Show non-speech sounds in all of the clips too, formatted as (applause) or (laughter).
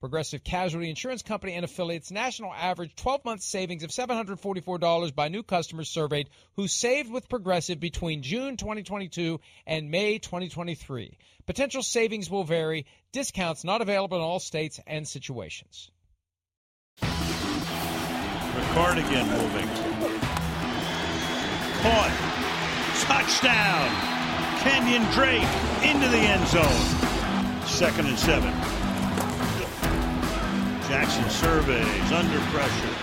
Progressive Casualty Insurance Company and affiliates national average 12 month savings of $744 by new customers surveyed who saved with Progressive between June 2022 and May 2023. Potential savings will vary, discounts not available in all states and situations. McCartigan moving. Caught. Touchdown. Kenyan Drake into the end zone. Second and seven. Jackson surveys under pressure.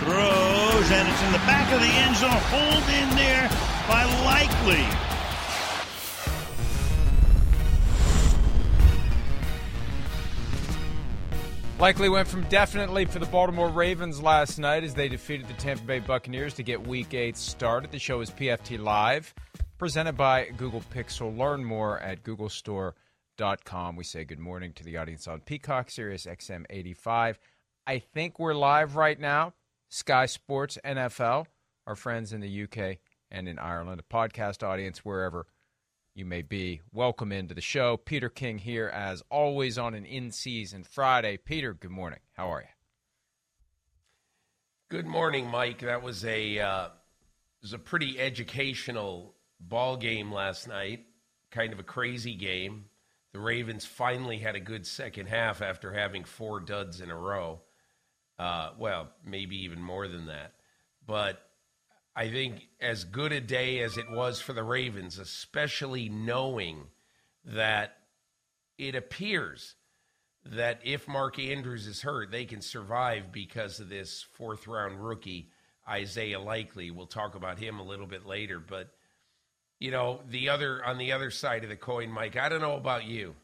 Throws, and it's in the back of the end zone. Hold in there by Likely. Likely went from definitely for the Baltimore Ravens last night as they defeated the Tampa Bay Buccaneers to get Week 8 started. The show is PFT Live, presented by Google Pixel. Learn more at googlestore.com. We say good morning to the audience on Peacock, Sirius XM 85. I think we're live right now. Sky Sports NFL, our friends in the UK and in Ireland, a podcast audience wherever you may be. Welcome into the show. Peter King here, as always, on an in season Friday. Peter, good morning. How are you? Good morning, Mike. That was a uh, was a pretty educational ball game last night. Kind of a crazy game. The Ravens finally had a good second half after having four duds in a row. Uh, well, maybe even more than that. But I think as good a day as it was for the Ravens, especially knowing that it appears that if Mark Andrews is hurt, they can survive because of this fourth round rookie, Isaiah Likely. We'll talk about him a little bit later. But, you know, the other on the other side of the coin, Mike, I don't know about you,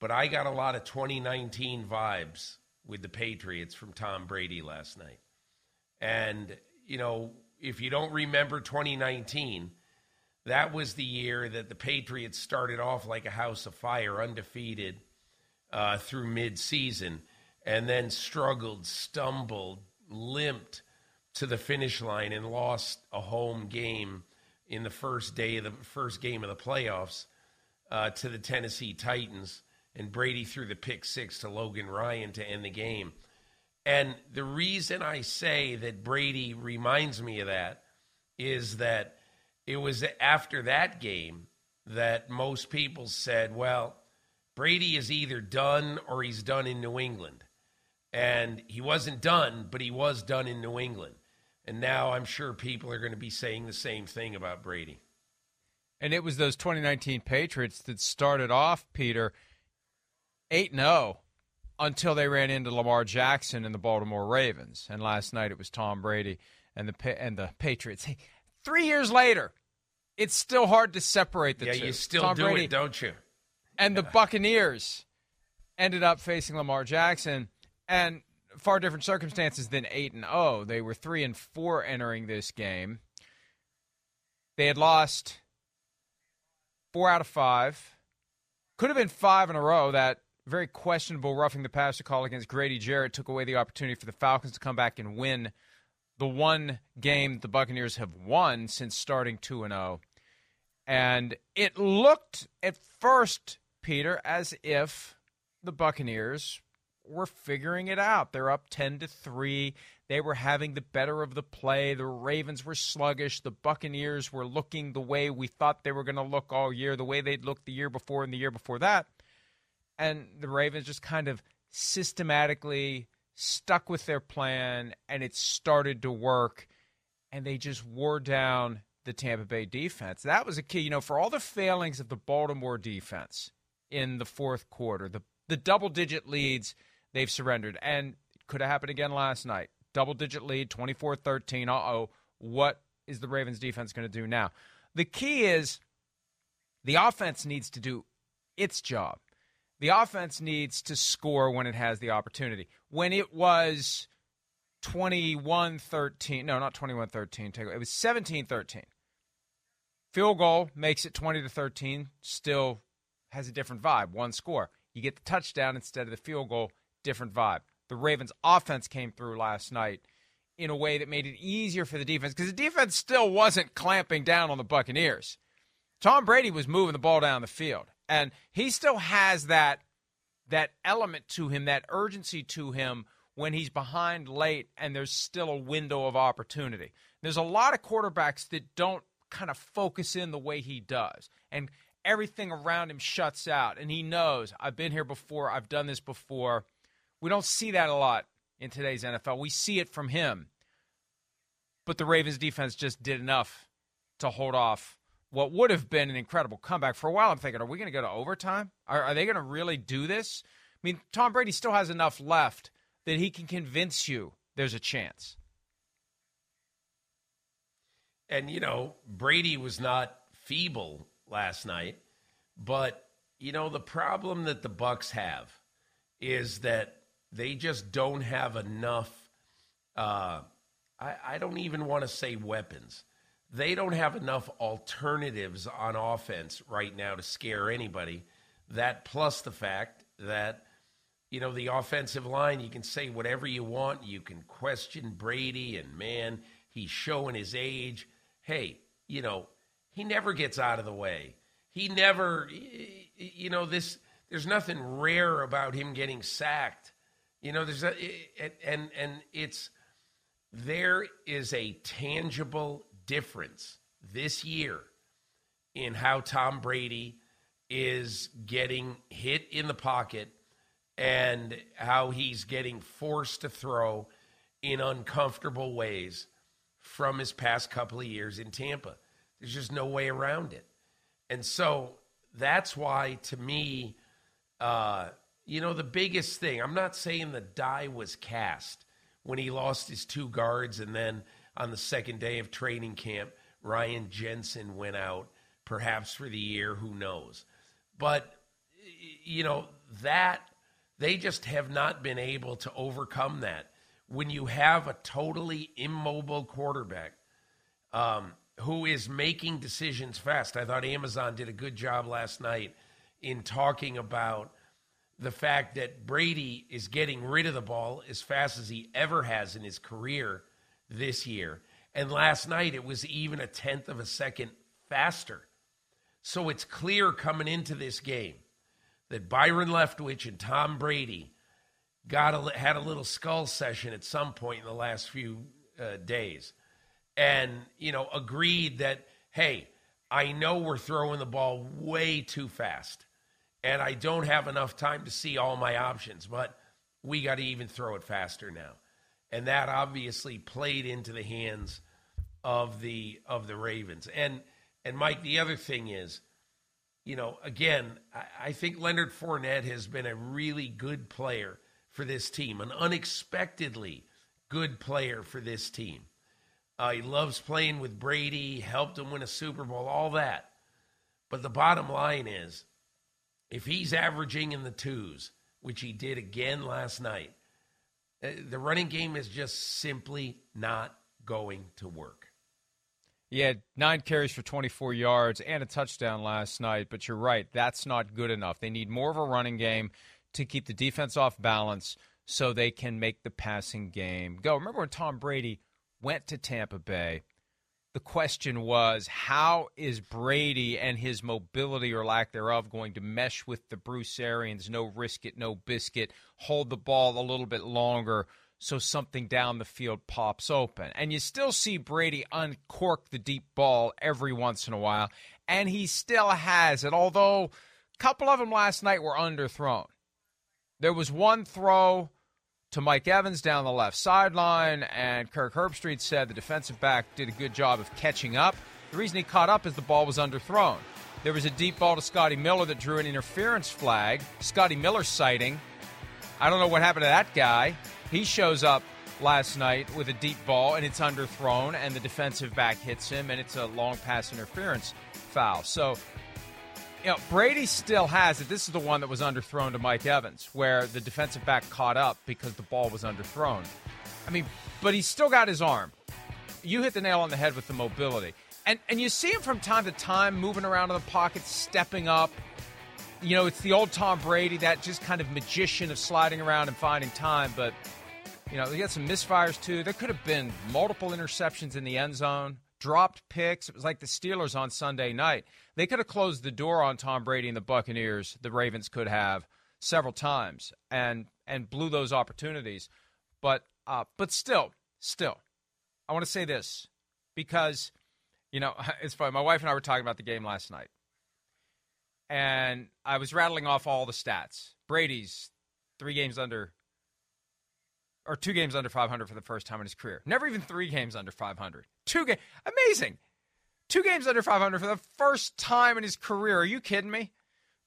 but I got a lot of 2019 vibes with the Patriots from Tom Brady last night. And, you know, if you don't remember 2019, that was the year that the Patriots started off like a house of fire, undefeated uh, through midseason, and then struggled, stumbled, limped to the finish line, and lost a home game in the first day of the first game of the playoffs uh, to the Tennessee Titans. And Brady threw the pick six to Logan Ryan to end the game. And the reason I say that Brady reminds me of that is that it was after that game that most people said, well, Brady is either done or he's done in New England. And he wasn't done, but he was done in New England. And now I'm sure people are going to be saying the same thing about Brady. And it was those 2019 Patriots that started off, Peter, 8 0 until they ran into Lamar Jackson and the Baltimore Ravens. And last night it was Tom Brady and the and the Patriots. Hey, three years later, it's still hard to separate the yeah, two. Yeah, you still Tom do Brady it, don't you? And the Buccaneers ended up facing Lamar Jackson, and far different circumstances than eight and zero. Oh. They were three and four entering this game. They had lost four out of five. Could have been five in a row. That very questionable roughing the passer call against Grady Jarrett took away the opportunity for the Falcons to come back and win the one game the Buccaneers have won since starting 2 and 0. And it looked at first, Peter, as if the Buccaneers were figuring it out. They're up 10 to 3. They were having the better of the play. The Ravens were sluggish. The Buccaneers were looking the way we thought they were going to look all year, the way they'd looked the year before and the year before that. And the Ravens just kind of systematically stuck with their plan and it started to work and they just wore down the Tampa Bay defense. That was a key, you know, for all the failings of the Baltimore defense in the fourth quarter, the the double digit leads they've surrendered and could have happened again last night. Double digit lead, 24-13. Uh-oh, what is the Ravens defense going to do now? The key is the offense needs to do its job. The offense needs to score when it has the opportunity. When it was 21 13, no, not 21 13, it was 17 13. Field goal makes it 20 to 13, still has a different vibe, one score. You get the touchdown instead of the field goal, different vibe. The Ravens' offense came through last night in a way that made it easier for the defense because the defense still wasn't clamping down on the Buccaneers. Tom Brady was moving the ball down the field and he still has that that element to him, that urgency to him when he's behind late and there's still a window of opportunity. There's a lot of quarterbacks that don't kind of focus in the way he does. And everything around him shuts out and he knows, I've been here before, I've done this before. We don't see that a lot in today's NFL. We see it from him. But the Ravens defense just did enough to hold off what would have been an incredible comeback. For a while, I'm thinking, are we going to go to overtime? Are, are they going to really do this? I mean, Tom Brady still has enough left that he can convince you there's a chance. And, you know, Brady was not feeble last night, but, you know, the problem that the Bucks have is that they just don't have enough. Uh, I, I don't even want to say weapons they don't have enough alternatives on offense right now to scare anybody. That plus the fact that, you know, the offensive line, you can say whatever you want. You can question Brady, and man, he's showing his age. Hey, you know, he never gets out of the way. He never, you know, this, there's nothing rare about him getting sacked. You know, there's a, and, and it's, there is a tangible difference this year in how Tom Brady is getting hit in the pocket and how he's getting forced to throw in uncomfortable ways from his past couple of years in Tampa. There's just no way around it. And so that's why, to me, uh, you know, the biggest thing, I'm not saying the die was cast when he lost his two guards and then on the second day of training camp, Ryan Jensen went out, perhaps for the year, who knows. But, you know, that, they just have not been able to overcome that. When you have a totally immobile quarterback um, who is making decisions fast, I thought Amazon did a good job last night in talking about the fact that Brady is getting rid of the ball as fast as he ever has in his career this year. And last night it was even a tenth of a second faster. So it's clear coming into this game that Byron Leftwich and Tom Brady got a, had a little skull session at some point in the last few uh, days, and you know agreed that hey, I know we're throwing the ball way too fast, and I don't have enough time to see all my options, but we got to even throw it faster now and that obviously played into the hands of the of the Ravens. And and Mike, the other thing is, you know, again, I, I think Leonard Fournette has been a really good player for this team, an unexpectedly good player for this team. Uh, he loves playing with Brady, helped him win a Super Bowl, all that. But the bottom line is, if he's averaging in the twos, which he did again last night, uh, the running game is just simply not going to work. He had nine carries for 24 yards and a touchdown last night, but you're right. That's not good enough. They need more of a running game to keep the defense off balance so they can make the passing game go. Remember when Tom Brady went to Tampa Bay, the question was how is Brady and his mobility or lack thereof going to mesh with the Bruce Arians, no risk it, no biscuit, hold the ball a little bit longer so something down the field pops open. And you still see Brady uncork the deep ball every once in a while, and he still has it, although a couple of them last night were underthrown. There was one throw to Mike Evans down the left sideline, and Kirk Herbstreit said the defensive back did a good job of catching up. The reason he caught up is the ball was underthrown. There was a deep ball to Scotty Miller that drew an interference flag. Scotty Miller sighting. I don't know what happened to that guy. He shows up last night with a deep ball, and it's underthrown, and the defensive back hits him, and it's a long pass interference foul. So you know, Brady still has it. This is the one that was underthrown to Mike Evans, where the defensive back caught up because the ball was underthrown. I mean, but he's still got his arm. You hit the nail on the head with the mobility. And and you see him from time to time moving around in the pocket, stepping up. You know, it's the old Tom Brady, that just kind of magician of sliding around and finding time. But, you know, he got some misfires too. There could have been multiple interceptions in the end zone dropped picks. It was like the Steelers on Sunday night. They could have closed the door on Tom Brady and the Buccaneers. The Ravens could have several times and and blew those opportunities. But uh, but still, still, I want to say this because you know (laughs) it's funny. My wife and I were talking about the game last night, and I was rattling off all the stats. Brady's three games under or two games under 500 for the first time in his career. Never even three games under 500. Two games. Amazing. Two games under 500 for the first time in his career. Are you kidding me?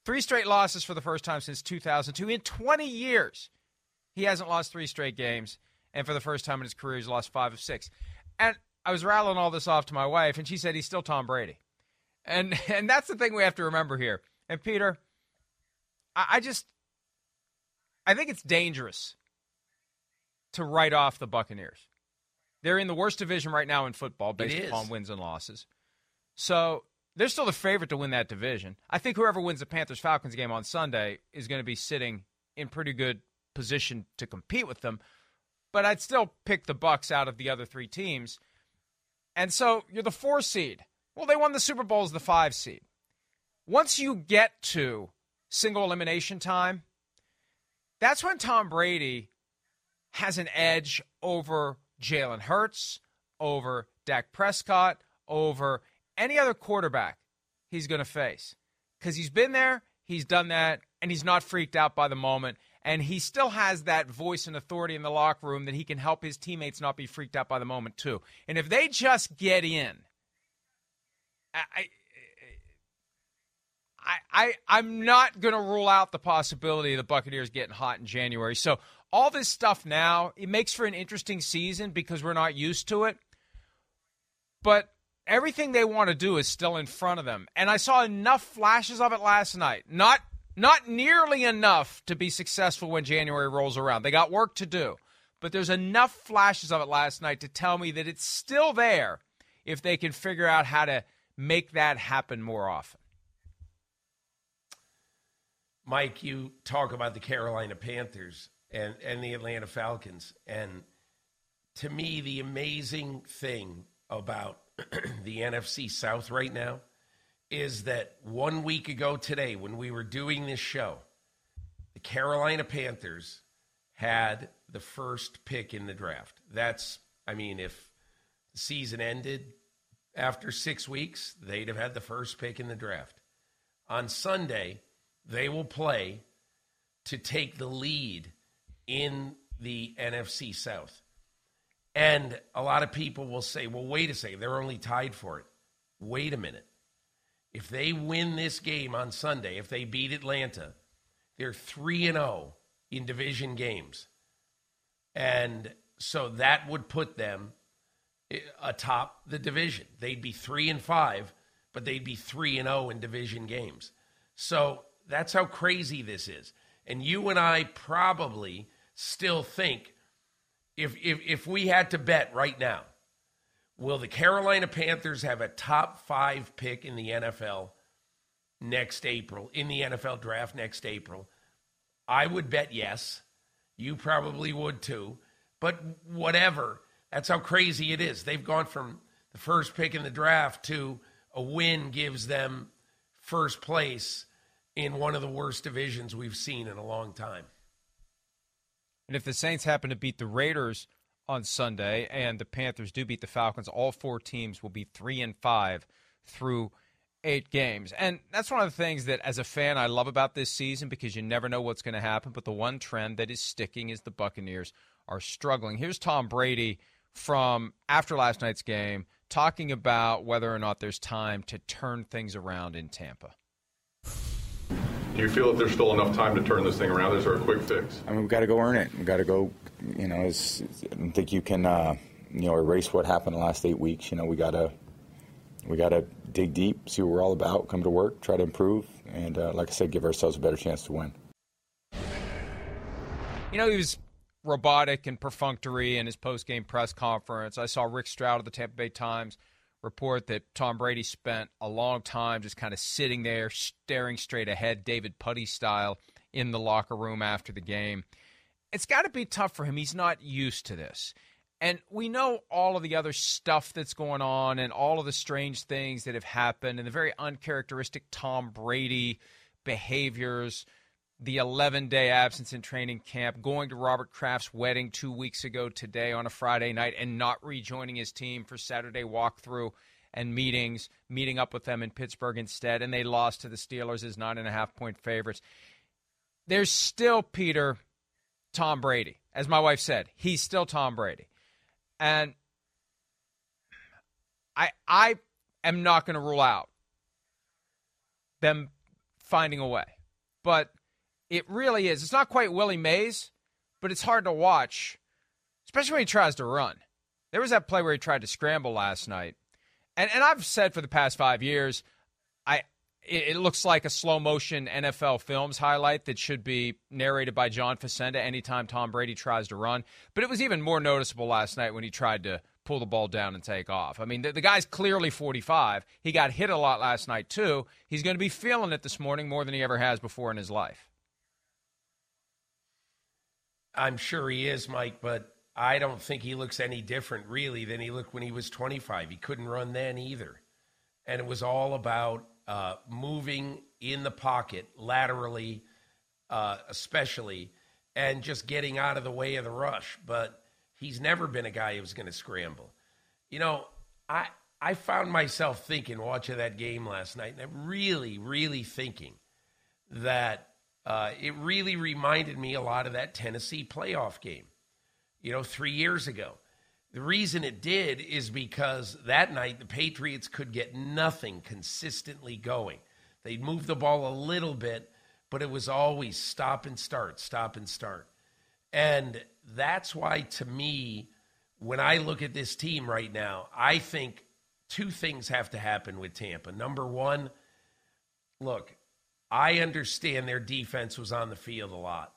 Three straight losses for the first time since 2002. In 20 years, he hasn't lost three straight games. And for the first time in his career, he's lost five of six. And I was rattling all this off to my wife, and she said he's still Tom Brady. And (laughs) and that's the thing we have to remember here. And Peter, I, I just I think it's dangerous to write off the Buccaneers. They're in the worst division right now in football based upon wins and losses. So they're still the favorite to win that division. I think whoever wins the Panthers Falcons game on Sunday is going to be sitting in pretty good position to compete with them. But I'd still pick the Bucks out of the other three teams. And so you're the four seed. Well, they won the Super Bowl as the five seed. Once you get to single elimination time, that's when Tom Brady has an edge over Jalen Hurts, over Dak Prescott, over any other quarterback he's going to face. Because he's been there, he's done that, and he's not freaked out by the moment. And he still has that voice and authority in the locker room that he can help his teammates not be freaked out by the moment, too. And if they just get in, I, I, I, I'm not going to rule out the possibility of the Buccaneers getting hot in January. So all this stuff now, it makes for an interesting season because we're not used to it. But everything they want to do is still in front of them. And I saw enough flashes of it last night. Not not nearly enough to be successful when January rolls around. They got work to do. But there's enough flashes of it last night to tell me that it's still there if they can figure out how to make that happen more often. Mike, you talk about the Carolina Panthers and, and the Atlanta Falcons. And to me, the amazing thing about (clears throat) the NFC South right now is that one week ago today, when we were doing this show, the Carolina Panthers had the first pick in the draft. That's, I mean, if the season ended after six weeks, they'd have had the first pick in the draft. On Sunday, they will play to take the lead in the NFC South. And a lot of people will say, well, wait a second, they're only tied for it. Wait a minute. If they win this game on Sunday, if they beat Atlanta, they're 3 and 0 in division games. And so that would put them eh, atop the division. They'd be 3 and 5, but they'd be 3 and 0 in division games. So that's how crazy this is. And you and I probably still think if, if, if we had to bet right now, will the Carolina Panthers have a top five pick in the NFL next April, in the NFL draft next April? I would bet yes. You probably would too. But whatever, That's how crazy it is. They've gone from the first pick in the draft to a win gives them first place in one of the worst divisions we've seen in a long time. And if the Saints happen to beat the Raiders on Sunday and the Panthers do beat the Falcons, all four teams will be 3 and 5 through eight games. And that's one of the things that, as a fan, I love about this season because you never know what's going to happen. But the one trend that is sticking is the Buccaneers are struggling. Here's Tom Brady from after last night's game talking about whether or not there's time to turn things around in Tampa. Do you feel that there's still enough time to turn this thing around? Is there a quick fix? I mean, we've got to go earn it. We've got to go, you know, I don't think you can, uh, you know, erase what happened the last eight weeks. You know, we got to we got to dig deep, see what we're all about, come to work, try to improve, and uh, like I said, give ourselves a better chance to win. You know, he was robotic and perfunctory in his post-game press conference. I saw Rick Stroud of the Tampa Bay Times report that Tom Brady spent a long time just kind of sitting there, staring straight ahead, David Puddy style, in the locker room after the game. It's got to be tough for him. He's not used to this. And we know all of the other stuff that's going on and all of the strange things that have happened and the very uncharacteristic Tom Brady behaviors, the 11 day absence in training camp, going to Robert Kraft's wedding two weeks ago today on a Friday night and not rejoining his team for Saturday walkthrough and meetings, meeting up with them in Pittsburgh instead. And they lost to the Steelers as nine and a half point favorites. There's still, Peter, Tom Brady. As my wife said, he's still Tom Brady. And I I am not going to rule out them finding a way. But it really is. It's not quite Willie Mays, but it's hard to watch, especially when he tries to run. There was that play where he tried to scramble last night. And and I've said for the past 5 years, I it, looks like a slow motion NFL Films highlight that should be narrated by John Facenda anytime Tom Brady tries to run. But it was even more noticeable last night when he tried to pull the ball down and take off. I mean, the, the guy's clearly 45. He got hit a lot last night, too. He's going to be feeling it this morning more than he ever has before in his life. I'm sure he is, Mike, but I don't think he looks any different, really, than he looked when he was 25. He couldn't run then either. And it was all about uh, moving in the pocket laterally, uh, especially, and just getting out of the way of the rush. But he's never been a guy who's going to scramble. You know, I I found myself thinking watching that game last night, and I'm really, really thinking that uh, it really reminded me a lot of that Tennessee playoff game. You know, three years ago the reason it did is because that night the Patriots could get nothing consistently going. They'd move the ball a little bit, but it was always stop and start, stop and start. And that's why, to me, when I look at this team right now, I think two things have to happen with Tampa. Number one, look, I understand their defense was on the field a lot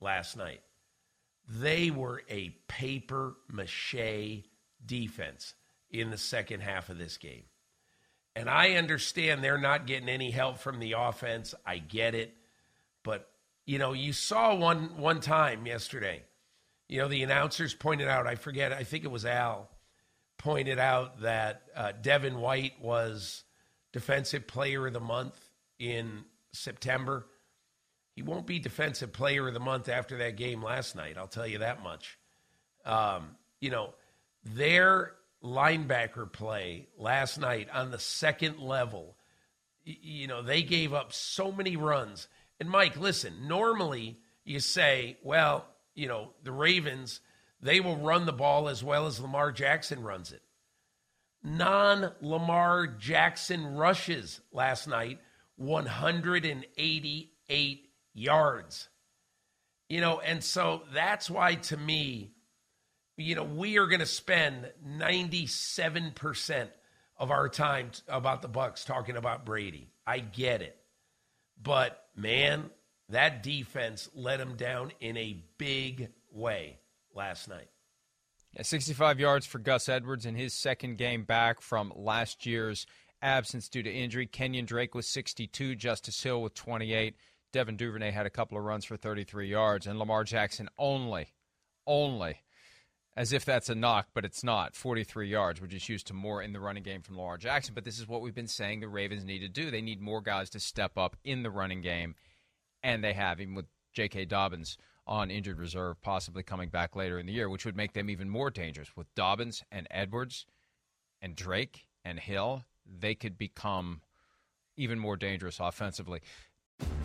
last night. They were a paper mache defense in the second half of this game. And I understand they're not getting any help from the offense. I get it. But, you know, you saw one one time yesterday. You know, the announcers pointed out, I forget, I think it was Al, pointed out that uh, Devin White was Defensive Player of the Month in September. He won't be Defensive Player of the Month after that game last night. I'll tell you that much. Um, you know, their linebacker play last night on the second level, you know, they gave up so many runs. And Mike, listen, normally you say, well, you know, the Ravens, they will run the ball as well as Lamar Jackson runs it. Non Lamar Jackson rushes last night, 188 yards. You know, and so that's why to me, you know, we are going to spend 97% of our time about the Bucks talking about Brady. I get it. But man, that defense let him down in a big way last night. Yeah, 65 yards for Gus Edwards in his second game back from last year's absence due to injury. Kenyan Drake was 62, Justice Hill with 28. Devin Duvernay had a couple of runs for 33 yards, and Lamar Jackson only, only as if that's a knock, but it's not. 43 yards, which is used to more in the running game from Lamar Jackson. But this is what we've been saying the Ravens need to do. They need more guys to step up in the running game, and they have, even with J.K. Dobbins on injured reserve, possibly coming back later in the year, which would make them even more dangerous. With Dobbins and Edwards and Drake and Hill, they could become even more dangerous offensively.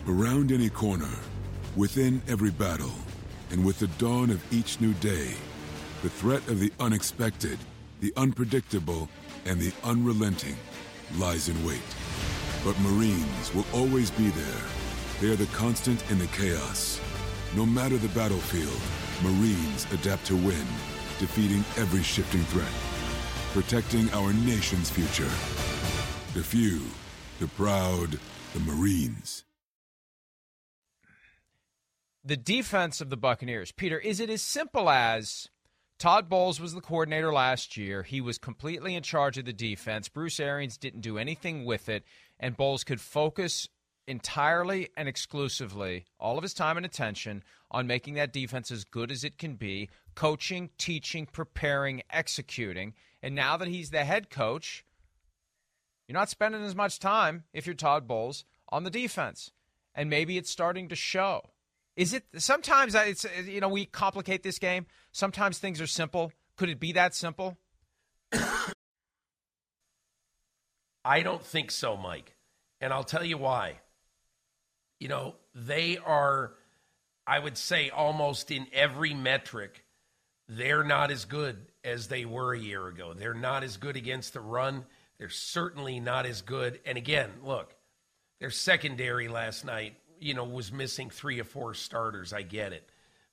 Around any corner, within every battle, and with the dawn of each new day, the threat of the unexpected, the unpredictable, and the unrelenting lies in wait. But Marines will always be there. They are the constant in the chaos. No matter the battlefield, Marines adapt to win, defeating every shifting threat, protecting our nation's future. The few, the proud, the Marines. The defense of the Buccaneers, Peter, is it as simple as Todd Bowles was the coordinator last year. He was completely in charge of the defense. Bruce Arians didn't do anything with it, and Bowles could focus entirely and exclusively all of his time and attention on making that defense as good as it can be, coaching, teaching, preparing, executing. And now that he's the head coach, you're not spending as much time, if you're Todd Bowles, on the defense. And maybe it's starting to show. Is it sometimes it's you know we complicate this game. Sometimes things are simple. Could it be that simple? (coughs) I don't think so, Mike. And I'll tell you why. You know, they are I would say almost in every metric they're not as good as they were a year ago. They're not as good against the run. They're certainly not as good. And again, look, their secondary last night you know, was missing three or four starters. I get it.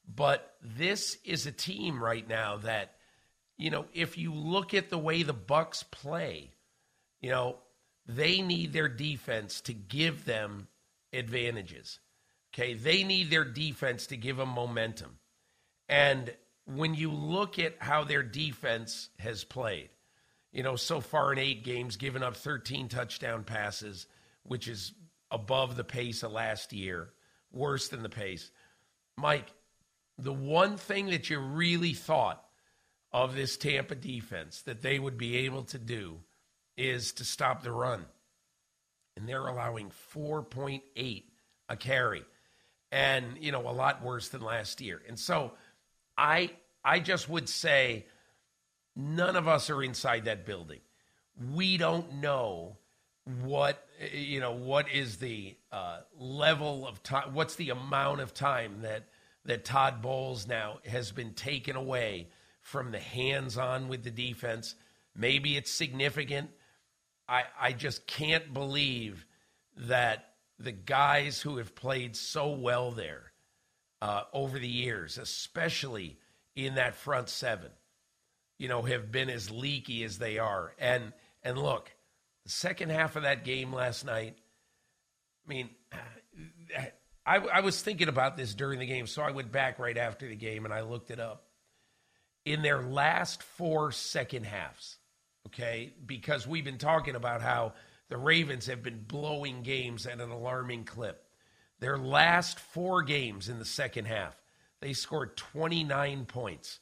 But this is a team right now that, you know, if you look at the way the Bucks play, you know, they need their defense to give them advantages. Okay, they need their defense to give them momentum. And when you look at how their defense has played, you know, so far in 8 games given up 13 touchdown passes, which is above the pace of last year, worse than the pace. Mike, the one thing that you really thought of this Tampa defense that they would be able to do is to stop the run. And they're allowing 4.8 a carry. And, you know, a lot worse than last year. And so I I just would say none of us are inside that building. We don't know what you know what is the uh, level of time what's the amount of time that that Todd Bowles now has been taken away from the hands on with the defense maybe it's significant I I just can't believe that the guys who have played so well there uh, over the years especially in that front seven you know have been as leaky as they are and and look the second half of that game last night, I mean, (sighs) I, I was thinking about this during the game, so I went back right after the game and I looked it up. In their last four second halves, okay, because we've been talking about how the Ravens have been blowing games at an alarming clip. Their last four games in the second half, they scored 29 points.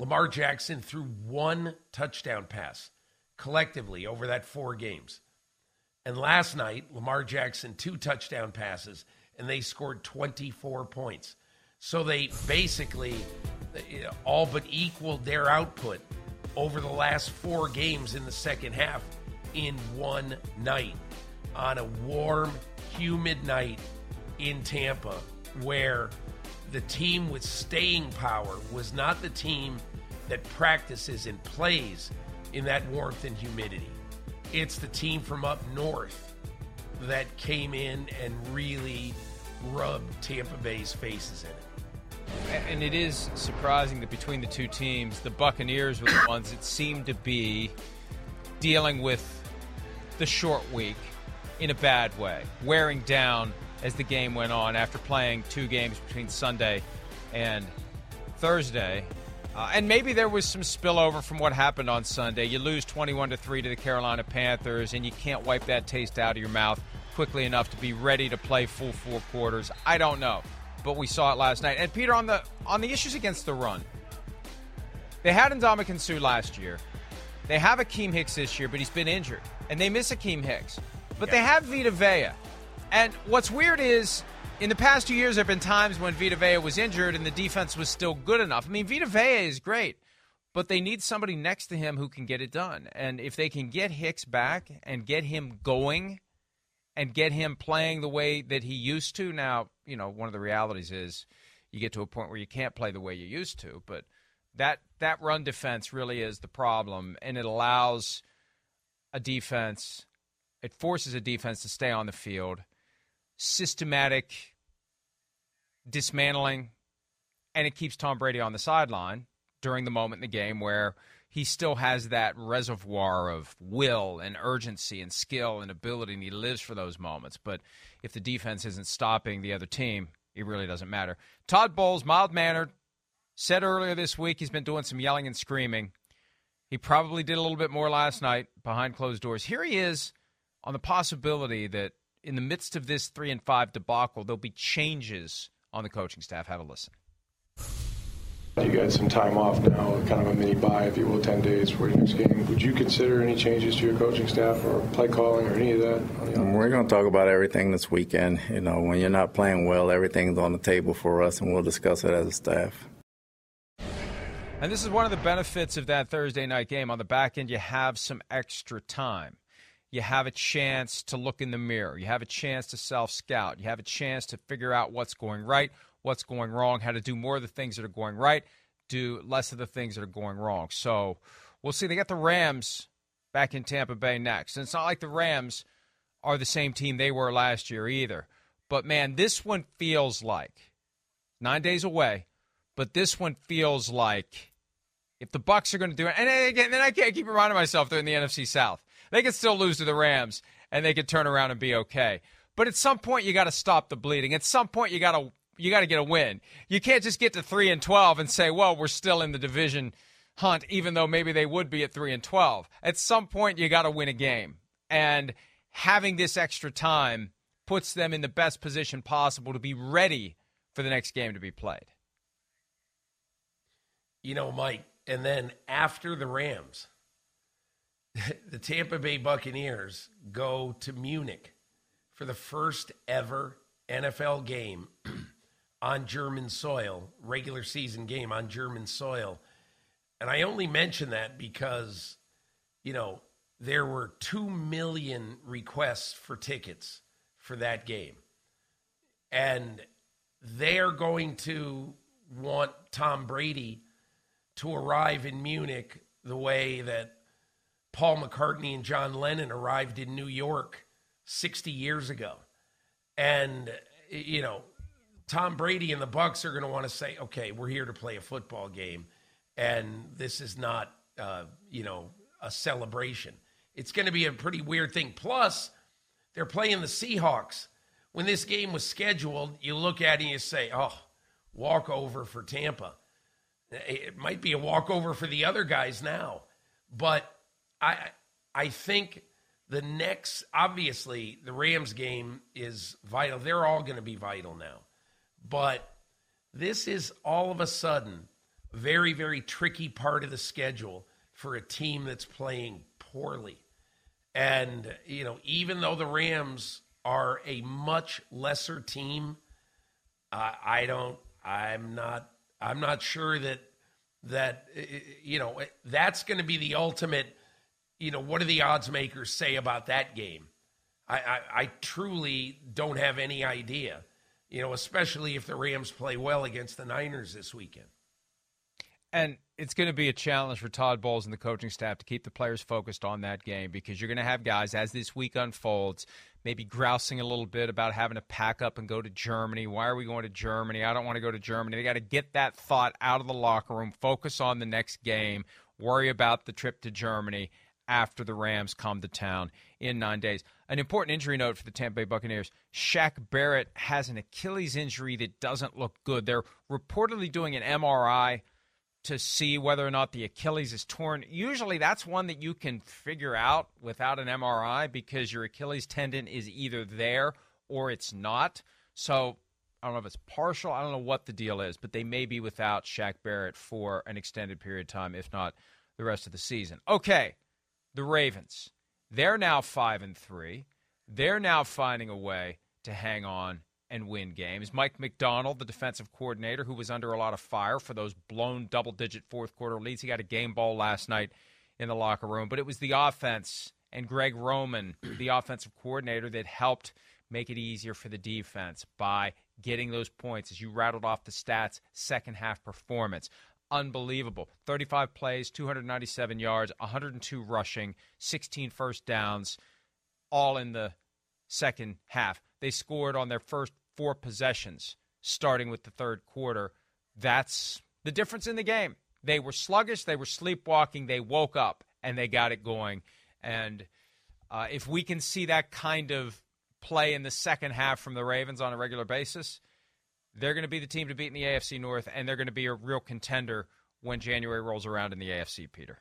Lamar Jackson threw one touchdown pass collectively over that four games. And last night, Lamar Jackson, two touchdown passes, and they scored 24 points. So they basically uh, all but equaled their output over the last four games in the second half in one night on a warm, humid night in Tampa where the team with staying power was not the team that practices and plays in that warmth and humidity. It's the team from up north that came in and really rubbed Tampa Bay's faces in it. And it is surprising that between the two teams, the Buccaneers were the ones that seemed to be dealing with the short week in a bad way, wearing down as the game went on after playing two games between Sunday and Thursday. Uh, and maybe there was some spillover from what happened on Sunday. You lose 21 to 3 to the Carolina Panthers and you can't wipe that taste out of your mouth quickly enough to be ready to play full four quarters. I don't know, but we saw it last night. And Peter on the on the issues against the run. They had Ndamukong Suh last year. They have Akiem Hicks this year, but he's been injured. And they miss Akiem Hicks. But yeah. they have Vita Vea. And what's weird is in the past two years, there have been times when Vita Vea was injured and the defense was still good enough. I mean, Vita Vea is great, but they need somebody next to him who can get it done. And if they can get Hicks back and get him going and get him playing the way that he used to, now, you know, one of the realities is you get to a point where you can't play the way you used to, but that that run defense really is the problem, and it allows a defense, it forces a defense to stay on the field, systematic dismantling, and it keeps Tom Brady on the sideline during the moment in the game where he still has that reservoir of will and urgency and skill and ability, and he lives for those moments. But if the defense isn't stopping the other team, it really doesn't matter. Todd Bowles, mild mannered, Said earlier this week he's been doing some yelling and screaming. He probably did a little bit more last night behind closed doors. Here he is on the possibility that in the midst of this three and five debacle, there'll be changes on the coaching staff. Have a listen. You got some time off now, kind of a mini bye, if you will, 10 days for your next game. Would you consider any changes to your coaching staff or play calling or any of that? We're going to talk about everything this weekend. You know, when you're not playing well, everything's on the table for us, and we'll discuss it as a staff. And this is one of the benefits of that Thursday night game. On the back end, you have some extra time. You have a chance to look in the mirror. You have a chance to self scout. You have a chance to figure out what's going right, what's going wrong, how to do more of the things that are going right, do less of the things that are going wrong. So we'll see. They got the Rams back in Tampa Bay next. And it's not like the Rams are the same team they were last year either. But man, this one feels like nine days away, but this one feels like if the Bucks are going to do it, and again, then I can't keep reminding myself they're in the NFC South. They could still lose to the Rams, and they could turn around and be okay. But at some point, you got to stop the bleeding. At some point, you got to you got to get a win. You can't just get to three and twelve and say, "Well, we're still in the division hunt," even though maybe they would be at three and twelve. At some point, you got to win a game, and having this extra time puts them in the best position possible to be ready for the next game to be played. You know, Mike, and then after the Rams, the Tampa Bay Buccaneers go to Munich for the first ever NFL game (clears throat) on German soil, regular season game on German soil. And I only mention that because, you know, there were 2 million requests for tickets for that game. And they are going to want Tom Brady to arrive in Munich the way that Paul McCartney and John Lennon arrived in New York 60 years ago. And, you know, Tom Brady and the Bucks are going to want to say, okay, we're here to play a football game. And this is not, uh, you know, a celebration. It's going to be a pretty weird thing. Plus, they're playing the Seahawks. When this game was scheduled, you look at it and you say, oh, walkover for Tampa. It might be a walkover for the other guys now, but I I think the next obviously the Rams game is vital. They're all going to be vital now. But this is all of a sudden very very tricky part of the schedule for a team that's playing poorly. And you know, even though the Rams are a much lesser team, uh, I don't I'm not I'm not sure that that you know that's going to be the ultimate. You know, what do the odds makers say about that game? I, I, I truly don't have any idea. You know, especially if the Rams play well against the Niners this weekend. And it's going to be a challenge for Todd Bowles and the coaching staff to keep the players focused on that game because you're going to have guys as this week unfolds maybe grousing a little bit about having to pack up and go to Germany. Why are we going to Germany? I don't want to go to Germany. They got to get that thought out of the locker room, focus on the next game, worry about the trip to Germany after the Rams come to town in nine days. An important injury note for the Tampa Bay Buccaneers Shaq Barrett has an Achilles injury that doesn't look good. They're reportedly doing an MRI to see whether or not the Achilles is torn. Usually that's one that you can figure out without an MRI because your Achilles tendon is either there or it's not. So I don't know if it's partial. I don't know what the deal is, but they may be without Shaq Barrett for an extended period of time, if not the rest of the season. Okay, the Ravens. They're now five and three. They're now finding a way to hang on and win games. Mike Macdonald, the defensive coordinator, who was under a lot of fire for those blown double digit fourth quarter leads. He got a game ball last night in the locker room, but it was the offense and Greg Roman, (clears throat) the offensive coordinator, that helped make it easier for the defense by getting those points as you rattled off the stats, second half performance. Unbelievable. 35 plays, 297 yards, 102 rushing, 16 first downs, all in the second half. They scored on their first four possessions, starting with the third quarter. That's the difference in the game. They were sluggish, they were sleepwalking, they woke up and they got it going. And uh, if we can see that kind of play in the second half from the Ravens on a regular basis, they're going to be the team to beat in the AFC North, and they're going to be a real contender when January rolls around in the AFC, Peter.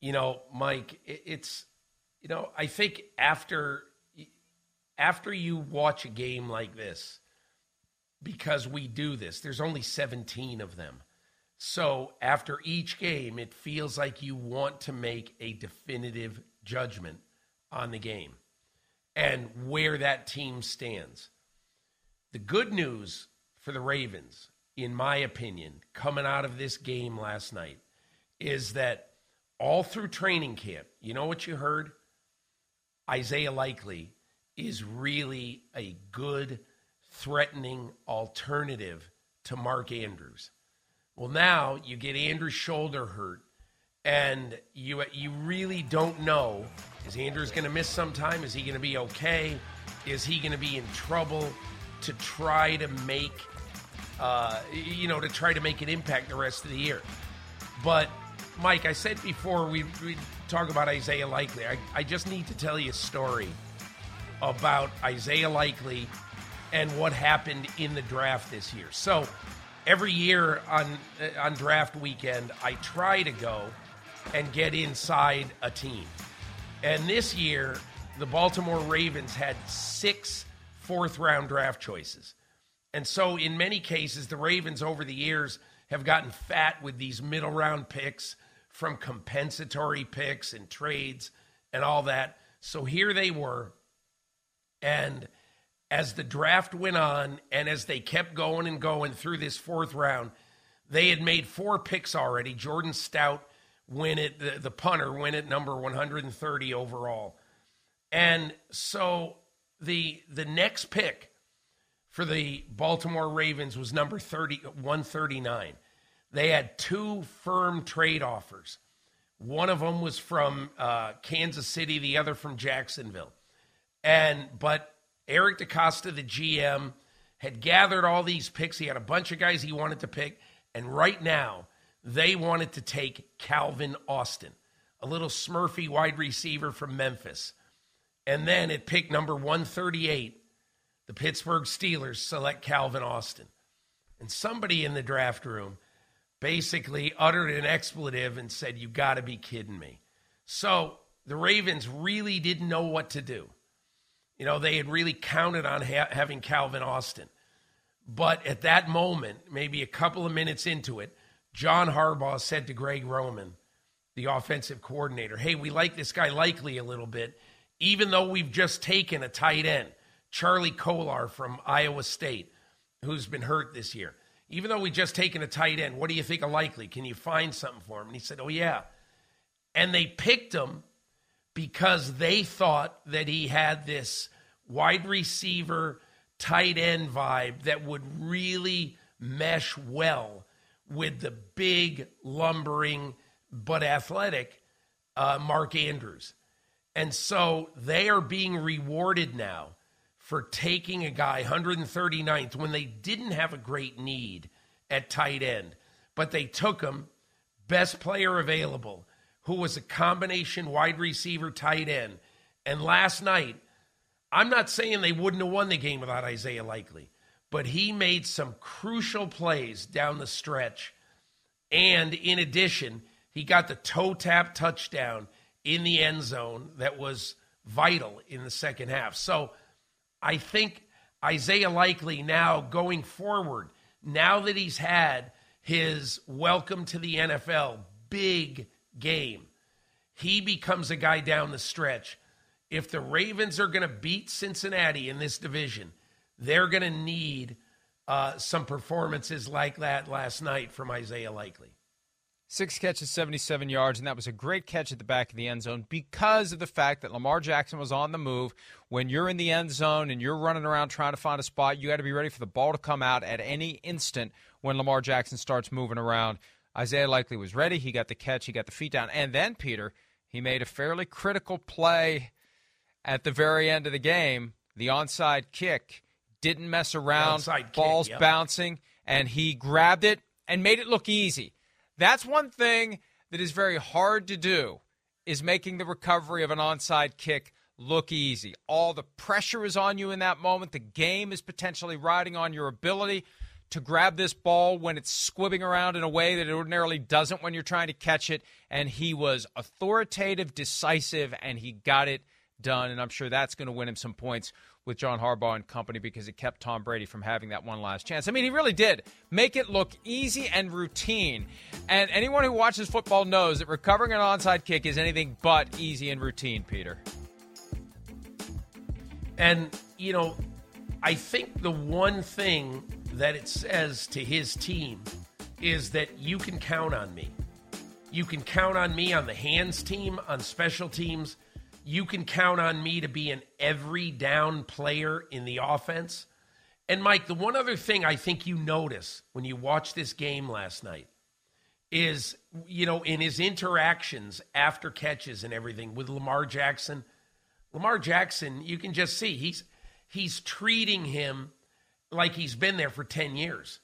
You know, Mike, it's you know, I think after after you watch a game like this, because we do this, there's only 17 of them. So after each game, it feels like you want to make a definitive judgment on the game and where that team stands. The good news for the Ravens, in my opinion, coming out of this game last night, is that all through training camp, you know what you heard? Isaiah Likely is really a good, threatening alternative to Mark Andrews. Well, now you get Andrew's shoulder hurt, and you you really don't know is Andrews going to miss some time? Is he going to be okay? Is he going to be in trouble to try to make uh, you know to try to make an impact the rest of the year? But Mike, I said before we, we talk about Isaiah Likely, I, I just need to tell you a story about Isaiah Likely and what happened in the draft this year. So every year on on draft weekend, I try to go and get inside a team. And this year, the Baltimore Ravens had six fourth round draft choices. And so, in many cases, the Ravens over the years have gotten fat with these middle round picks from compensatory picks and trades and all that. So here they were. And as the draft went on and as they kept going and going through this fourth round, they had made four picks already. Jordan Stout win it, the, the punter win it number 130 overall. And so the the next pick for the Baltimore Ravens was number 30 139. They had two firm trade offers. One of them was from uh, Kansas City, the other from Jacksonville. And but Eric DeCosta, the GM, had gathered all these picks. He had a bunch of guys he wanted to pick. And right now, they wanted to take Calvin Austin, a little Smurfy wide receiver from Memphis. And then at pick number 138, the Pittsburgh Steelers select Calvin Austin. And somebody in the draft room basically uttered an expletive and said, You got to be kidding me. So the Ravens really didn't know what to do. You know, they had really counted on ha- having Calvin Austin. But at that moment, maybe a couple of minutes into it, John Harbaugh said to Greg Roman, the offensive coordinator, hey, we like this guy likely a little bit, even though we've just taken a tight end, Charlie Kolar from Iowa State, who's been hurt this year. Even though we just taken a tight end, what do you think of likely? Can you find something for him? And he said, oh, yeah. And they picked him because they thought that he had this wide receiver, tight end vibe that would really mesh well with the big, lumbering, but athletic uh, Mark Andrews. And so they are being rewarded now for taking a guy 139th when they didn't have a great need at tight end, but they took him, best player available who was a combination wide receiver tight end. And last night, I'm not saying they wouldn't have won the game without Isaiah Likely, but he made some crucial plays down the stretch. And in addition, he got the toe tap touchdown in the end zone that was vital in the second half. So I think Isaiah Likely now going forward, now that he's had his welcome to the NFL big game, he becomes a guy down the stretch. If the Ravens are going to beat Cincinnati in this division, they're going to need uh, some performances like that last night from Isaiah Likely. Six catches, 77 yards, and that was a great catch at the back of the end zone because of the fact that Lamar Jackson was on the move. When you're in the end zone and you're running around trying to find a spot, you got to be ready for the ball to come out at any instant when Lamar Jackson starts moving around. Isaiah Likely was ready. He got the catch, he got the feet down. And then, Peter, he made a fairly critical play at the very end of the game the onside kick. Didn't mess around, balls yep. bouncing, and he grabbed it and made it look easy. That's one thing that is very hard to do is making the recovery of an onside kick look easy. All the pressure is on you in that moment. The game is potentially riding on your ability to grab this ball when it's squibbing around in a way that it ordinarily doesn't when you're trying to catch it. And he was authoritative, decisive, and he got it done. And I'm sure that's going to win him some points with John Harbaugh and company because it kept Tom Brady from having that one last chance. I mean, he really did make it look easy and routine. And anyone who watches football knows that recovering an onside kick is anything but easy and routine, Peter. And, you know, I think the one thing that it says to his team is that you can count on me. You can count on me on the hands team, on special teams you can count on me to be an every down player in the offense. And Mike, the one other thing I think you notice when you watch this game last night is, you know, in his interactions after catches and everything with Lamar Jackson, Lamar Jackson, you can just see he's he's treating him like he's been there for 10 years.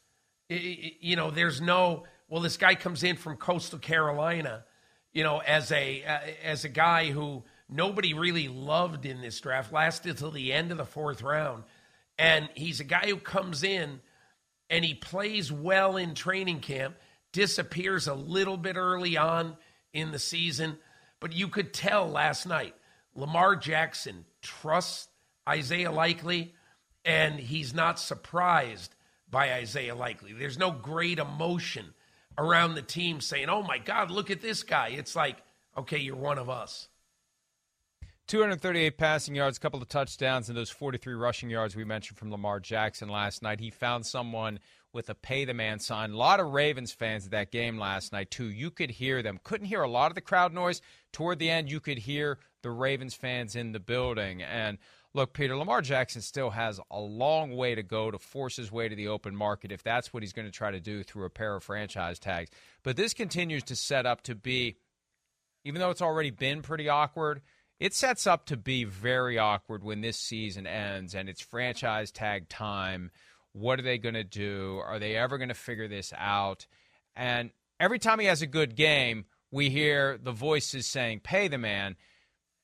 You know, there's no, well, this guy comes in from coastal Carolina, you know, as a uh, as a guy who nobody really loved in this draft, lasted till the end of the fourth round. And he's a guy who comes in and he plays well in training camp, disappears a little bit early on in the season. But you could tell last night, Lamar Jackson trusts Isaiah Likely, and he's not surprised by Isaiah Likely. There's no great emotion around the team saying, oh my God, look at this guy. It's like, okay, you're one of us. 238 passing yards, a couple of touchdowns, and those 43 rushing yards we mentioned from Lamar Jackson last night. He found someone with a pay the man sign. A lot of Ravens fans at that game last night, too. You could hear them. Couldn't hear a lot of the crowd noise. Toward the end, you could hear the Ravens fans in the building. And look, Peter, Lamar Jackson still has a long way to go to force his way to the open market if that's what he's going to try to do through a pair of franchise tags. But this continues to set up to be, even though it's already been pretty awkward, it sets up to be very awkward when this season ends and it's franchise tag time. What are they going to do? Are they ever going to figure this out? And every time he has a good game, we hear the voices saying, pay the man.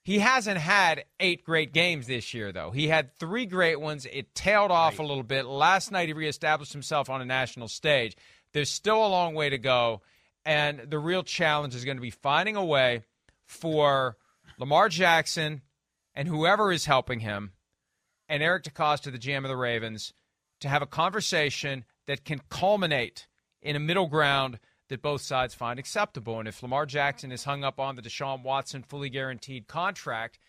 He hasn't had eight great games this year, though. He had three great ones. It tailed off a little bit. Last night, he reestablished himself on a national stage. There's still a long way to go. And the real challenge is going to be finding a way for Lamar Jackson and whoever is helping him, and Eric DeCosta, the GM of the Ravens, to have a conversation that can culminate in a middle ground that both sides find acceptable. And if Lamar Jackson is hung up on the Deshaun Watson fully guaranteed contract,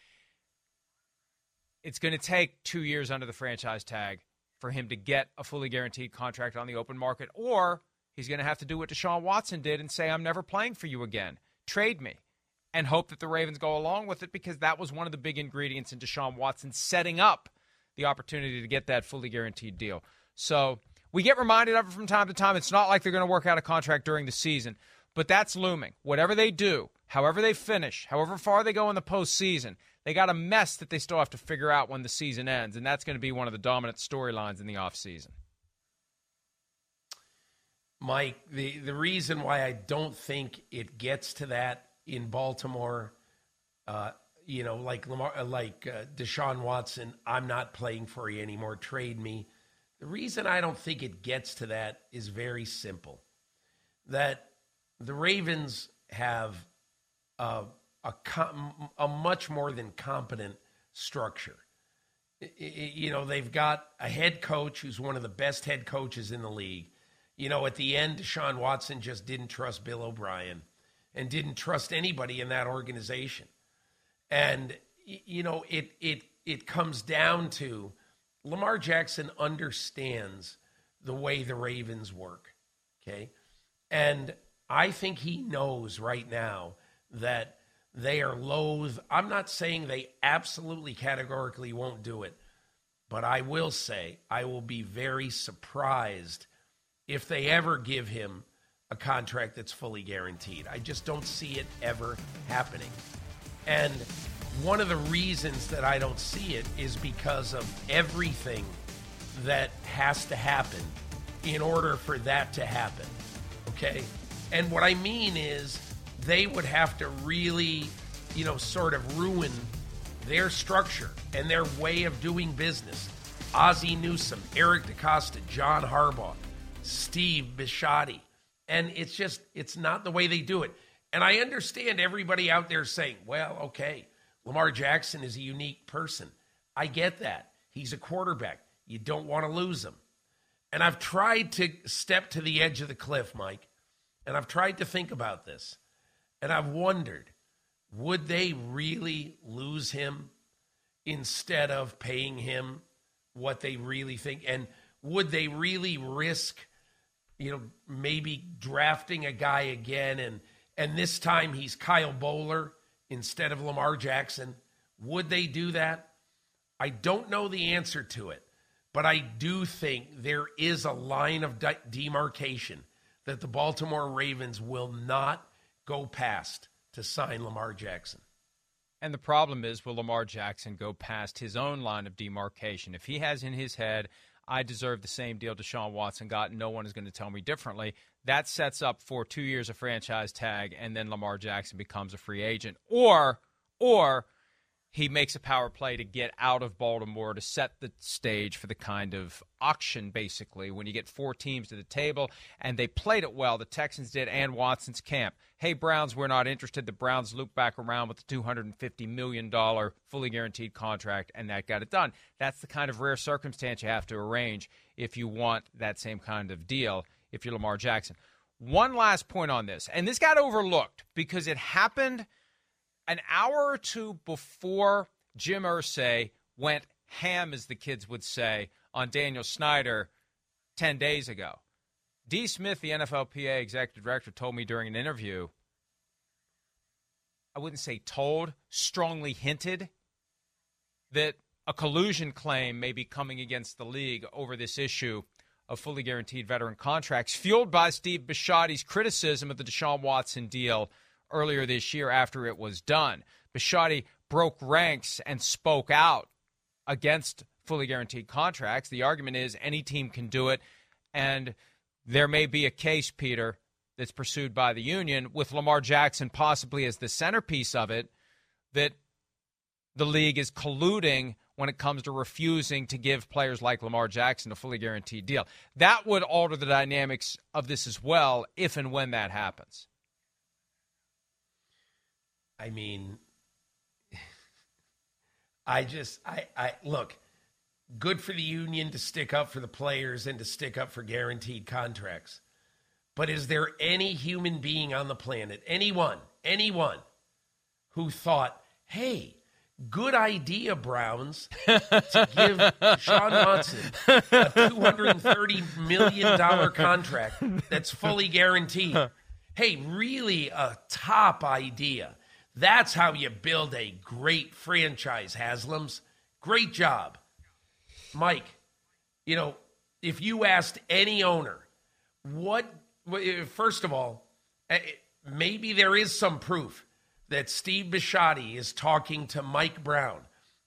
it's going to take two years under the franchise tag for him to get a fully guaranteed contract on the open market, or he's going to have to do what Deshaun Watson did and say, I'm never playing for you again. Trade me and hope that the Ravens go along with it because that was one of the big ingredients in Deshaun Watson setting up the opportunity to get that fully guaranteed deal. So we get reminded of it from time to time. It's not like they're going to work out a contract during the season, but that's looming. Whatever they do, however they finish, however far they go in the postseason, they got a mess that they still have to figure out when the season ends, and that's going to be one of the dominant storylines in the offseason. Mike, the, the reason why I don't think it gets to that in Baltimore, uh, you know, like Lamar, uh, like uh, Deshaun Watson, I'm not playing for you anymore. Trade me. The reason I don't think it gets to that is very simple. That the Ravens have a a, a much more than competent structure. you know, they've got a head coach who's one of the best head coaches in the league. You know, at the end, Deshaun Watson just didn't trust Bill O'Brien and didn't trust anybody in that organization. And, you know, it, it, it comes down to Lamar Jackson understands the way the Ravens work. Okay. And I think he knows right now that they are loath. I'm not saying they absolutely categorically won't do it, but I will say I will be very surprised if they ever give him a contract that's fully guaranteed. I just don't see it ever happening. And one of the reasons that I don't see it is because of everything that has to happen in order for that to happen. Okay? And what I mean is they would have to really, you know, sort of ruin their structure and their way of doing business. Ozzie Newsome, Eric DeCosta, John Harbaugh, Steve Bisciotti. And it's just, it's not the way they do it. And I understand everybody out there saying, well, okay, Lamar Jackson is a unique person. I get that. He's a quarterback. You don't want to lose him. And I've tried to step to the edge of the cliff, Mike, and I've tried to think about this. And I've wondered would they really lose him instead of paying him what they really think? And would they really risk, you know, maybe drafting a guy again and and this time he's Kyle Boller instead of Lamar Jackson? Would they do that? I don't know the answer to it, but I do think there is a line of de- demarcation that the Baltimore Ravens will not go past to sign Lamar Jackson. And the problem is, will Lamar Jackson go past his own line of demarcation? If he has in his head, I deserve the same deal Deshaun Watson got, no one is going to tell me differently, that sets up for two years of franchise tag, and then Lamar Jackson becomes a free agent. Or, or he makes a power play to get out of Baltimore to set the stage for the kind of auction, basically, when you get four teams to the table. And they played it well. The Texans did, and Watson's camp. Hey, Browns, we're not interested. The Browns loop back around with the $250 million fully guaranteed contract, and that got it done. That's the kind of rare circumstance you have to arrange if you want that same kind of deal if you're Lamar Jackson. One last point on this, and this got overlooked because it happened – an hour or two before Jim Irsay went ham, as the kids would say, on Daniel Snyder 10 days ago. D. Smith, the NFLPA executive director, told me during an interview, I wouldn't say told, strongly hinted that a collusion claim may be coming against the league over this issue of fully guaranteed veteran contracts, fueled by Steve Bisciotti's criticism of the Deshaun Watson deal earlier this year after it was done. Bisciotti broke ranks and spoke out against fully guaranteed contracts. The argument is any team can do it, and there may be a case, Peter, that's pursued by the union with Lamar Jackson possibly as the centerpiece of it that the league is colluding when it comes to refusing to give players like Lamar Jackson a fully guaranteed deal. That would alter the dynamics of this as well if and when that happens. I mean, (laughs) I just, I, I look, good for the union to stick up for the players and to stick up for guaranteed contracts. But is there any human being on the planet, anyone, anyone, who thought, hey, good idea, Browns, to give Sean Watson a $230 million contract that's fully guaranteed? Hey, really a top idea. That's how you build a great franchise, Haslams. Great job. Mike, you know, if you asked any owner, what, first of all, eh, maybe there is some proof that Steve Bisciotti is talking to Mike Brown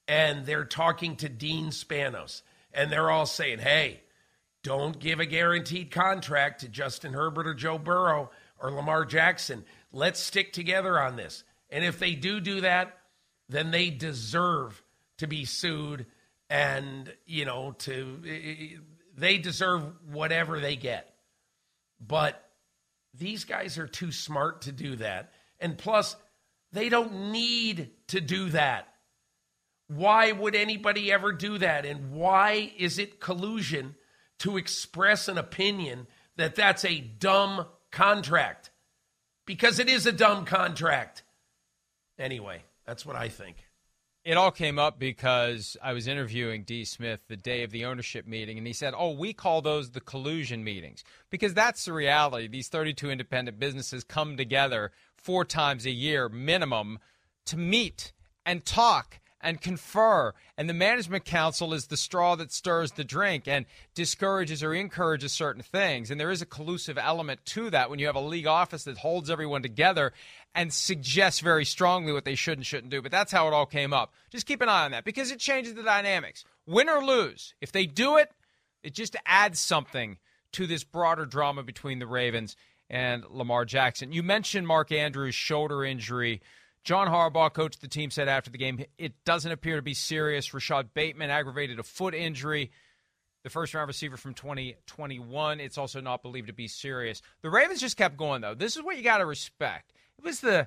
and they're talking to Dean Spanos and they're all saying, hey, don't give a guaranteed contract to Justin Herbert or Joe Burrow or Lamar Jackson. Let's stick together on this. And if they do do that, then they deserve to be sued and, you know, to they deserve whatever they get. But these guys are too smart to do that. And plus, they don't need to do that. Why would anybody ever do that? And why is it collusion to express an opinion that that's a dumb contract? Because it is a dumb contract. Anyway, that's what I think. It all came up because I was interviewing D. Smith the day of the ownership meeting, and he said, Oh, we call those the collusion meetings. Because that's the reality. These 32 independent businesses come together four times a year minimum to meet and talk and confer. And the management council is the straw that stirs the drink and discourages or encourages certain things. And there is a collusive element to that when you have a league office that holds everyone together and suggests very strongly what they should and shouldn't do. But that's how it all came up. Just keep an eye on that because it changes the dynamics. Win or lose, if they do it, it just adds something to this broader drama between the Ravens and Lamar Jackson. You mentioned Mark Andrews' shoulder injury. John Harbaugh, coach of the team, said after the game, it doesn't appear to be serious. Rashod Bateman aggravated a foot injury, the first round receiver from 2021. It's also not believed to be serious. The Ravens just kept going, though. This is what you got to respect. It was the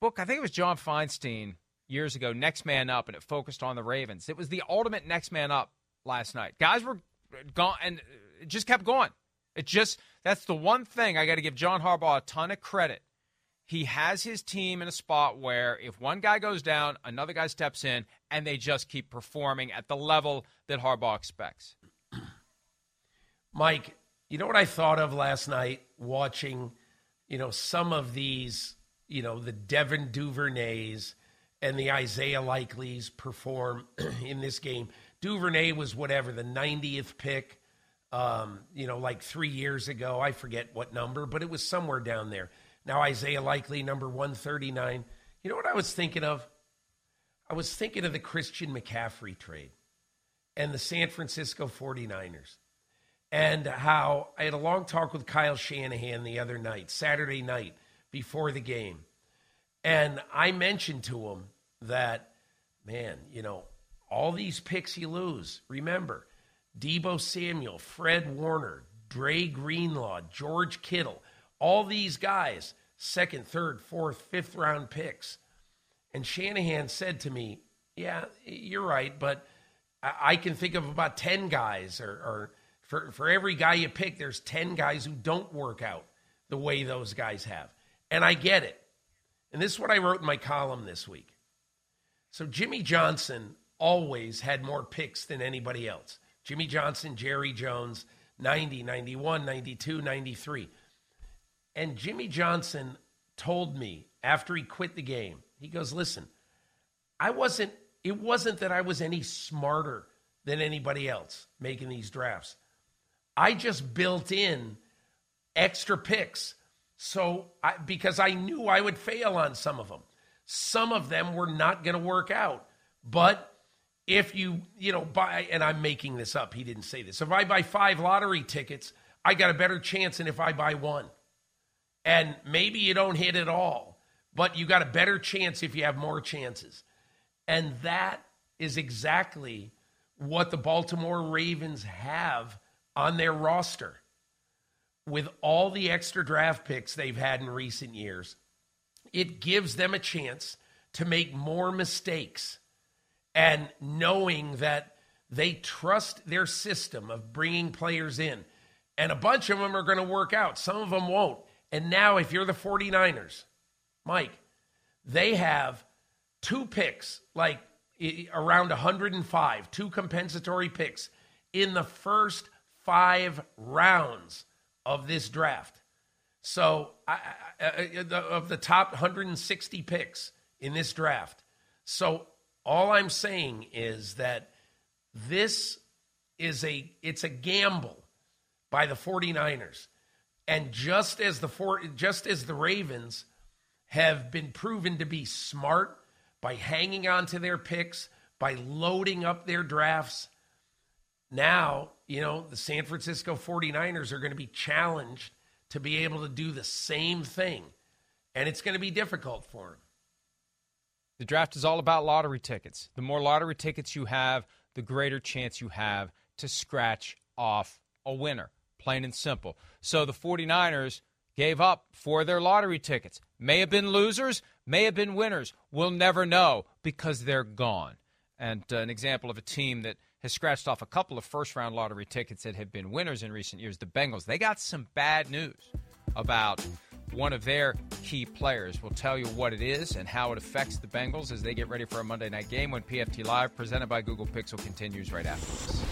book, I think it was John Feinstein years ago, Next Man Up, and it focused on the Ravens. It was the ultimate Next Man Up last night. Guys were gone, and it just kept going. It just, that's the one thing I got to give John Harbaugh a ton of credit he has his team in a spot where if one guy goes down, another guy steps in, and they just keep performing at the level that Harbaugh expects. (clears throat) Mike, you know what I thought of last night watching, you know, some of these, you know, the Devin Duvernays and the Isaiah Likeleys perform (clears throat) in this game. Duvernay was whatever, the 90th pick, um, you know, like three years ago. I forget what number, but it was somewhere down there. Now Isaiah Likely, number 139. You know what I was thinking of? I was thinking of the Christian McCaffrey trade and the San Francisco 49ers. And how I had a long talk with Kyle Shanahan the other night, Saturday night, before the game. And I mentioned to him that, man, you know, all these picks you lose. Remember, Deebo Samuel, Fred Warner, Dre Greenlaw, George Kittle all these guys, second, third, fourth, fifth round picks. And Shanahan said to me, Yeah, you're right, but I can think of about 10 guys, or, or for, for every guy you pick, there's 10 guys who don't work out the way those guys have. And I get it. And this is what I wrote in my column this week. So Jimmy Johnson always had more picks than anybody else. Jimmy Johnson, Jerry Jones, 90, 91, 92, 93. And Jimmy Johnson told me after he quit the game, he goes, Listen, I wasn't, it wasn't that I was any smarter than anybody else making these drafts. I just built in extra picks. So, I, because I knew I would fail on some of them. Some of them were not going to work out. But if you, you know, buy, and I'm making this up, he didn't say this. If I buy five lottery tickets, I got a better chance than if I buy one. And maybe you don't hit it all, but you got a better chance if you have more chances. And that is exactly what the Baltimore Ravens have on their roster. With all the extra draft picks they've had in recent years, it gives them a chance to make more mistakes. And knowing that they trust their system of bringing players in, and a bunch of them are going to work out, some of them won't. And now, if you're the 49ers, Mike, they have two picks, like around 105, two compensatory picks in the first five rounds of this draft. So, I, I, of the top 160 picks in this draft. So, all I'm saying is that this is a it's a gamble by the 49ers. And just as the four, just as the Ravens have been proven to be smart by hanging on to their picks, by loading up their drafts, now, you know, the San Francisco 49ers are going to be challenged to be able to do the same thing. And it's going to be difficult for them. The draft is all about lottery tickets. The more lottery tickets you have, the greater chance you have to scratch off a winner plain and simple. So the 49ers gave up for their lottery tickets. May have been losers, may have been winners. We'll never know because they're gone. And uh, an example of a team that has scratched off a couple of first round lottery tickets that have been winners in recent years, the Bengals. They got some bad news about one of their key players. We'll tell you what it is and how it affects the Bengals as they get ready for a Monday night game when PFT Live, presented by Google Pixel, continues right after this.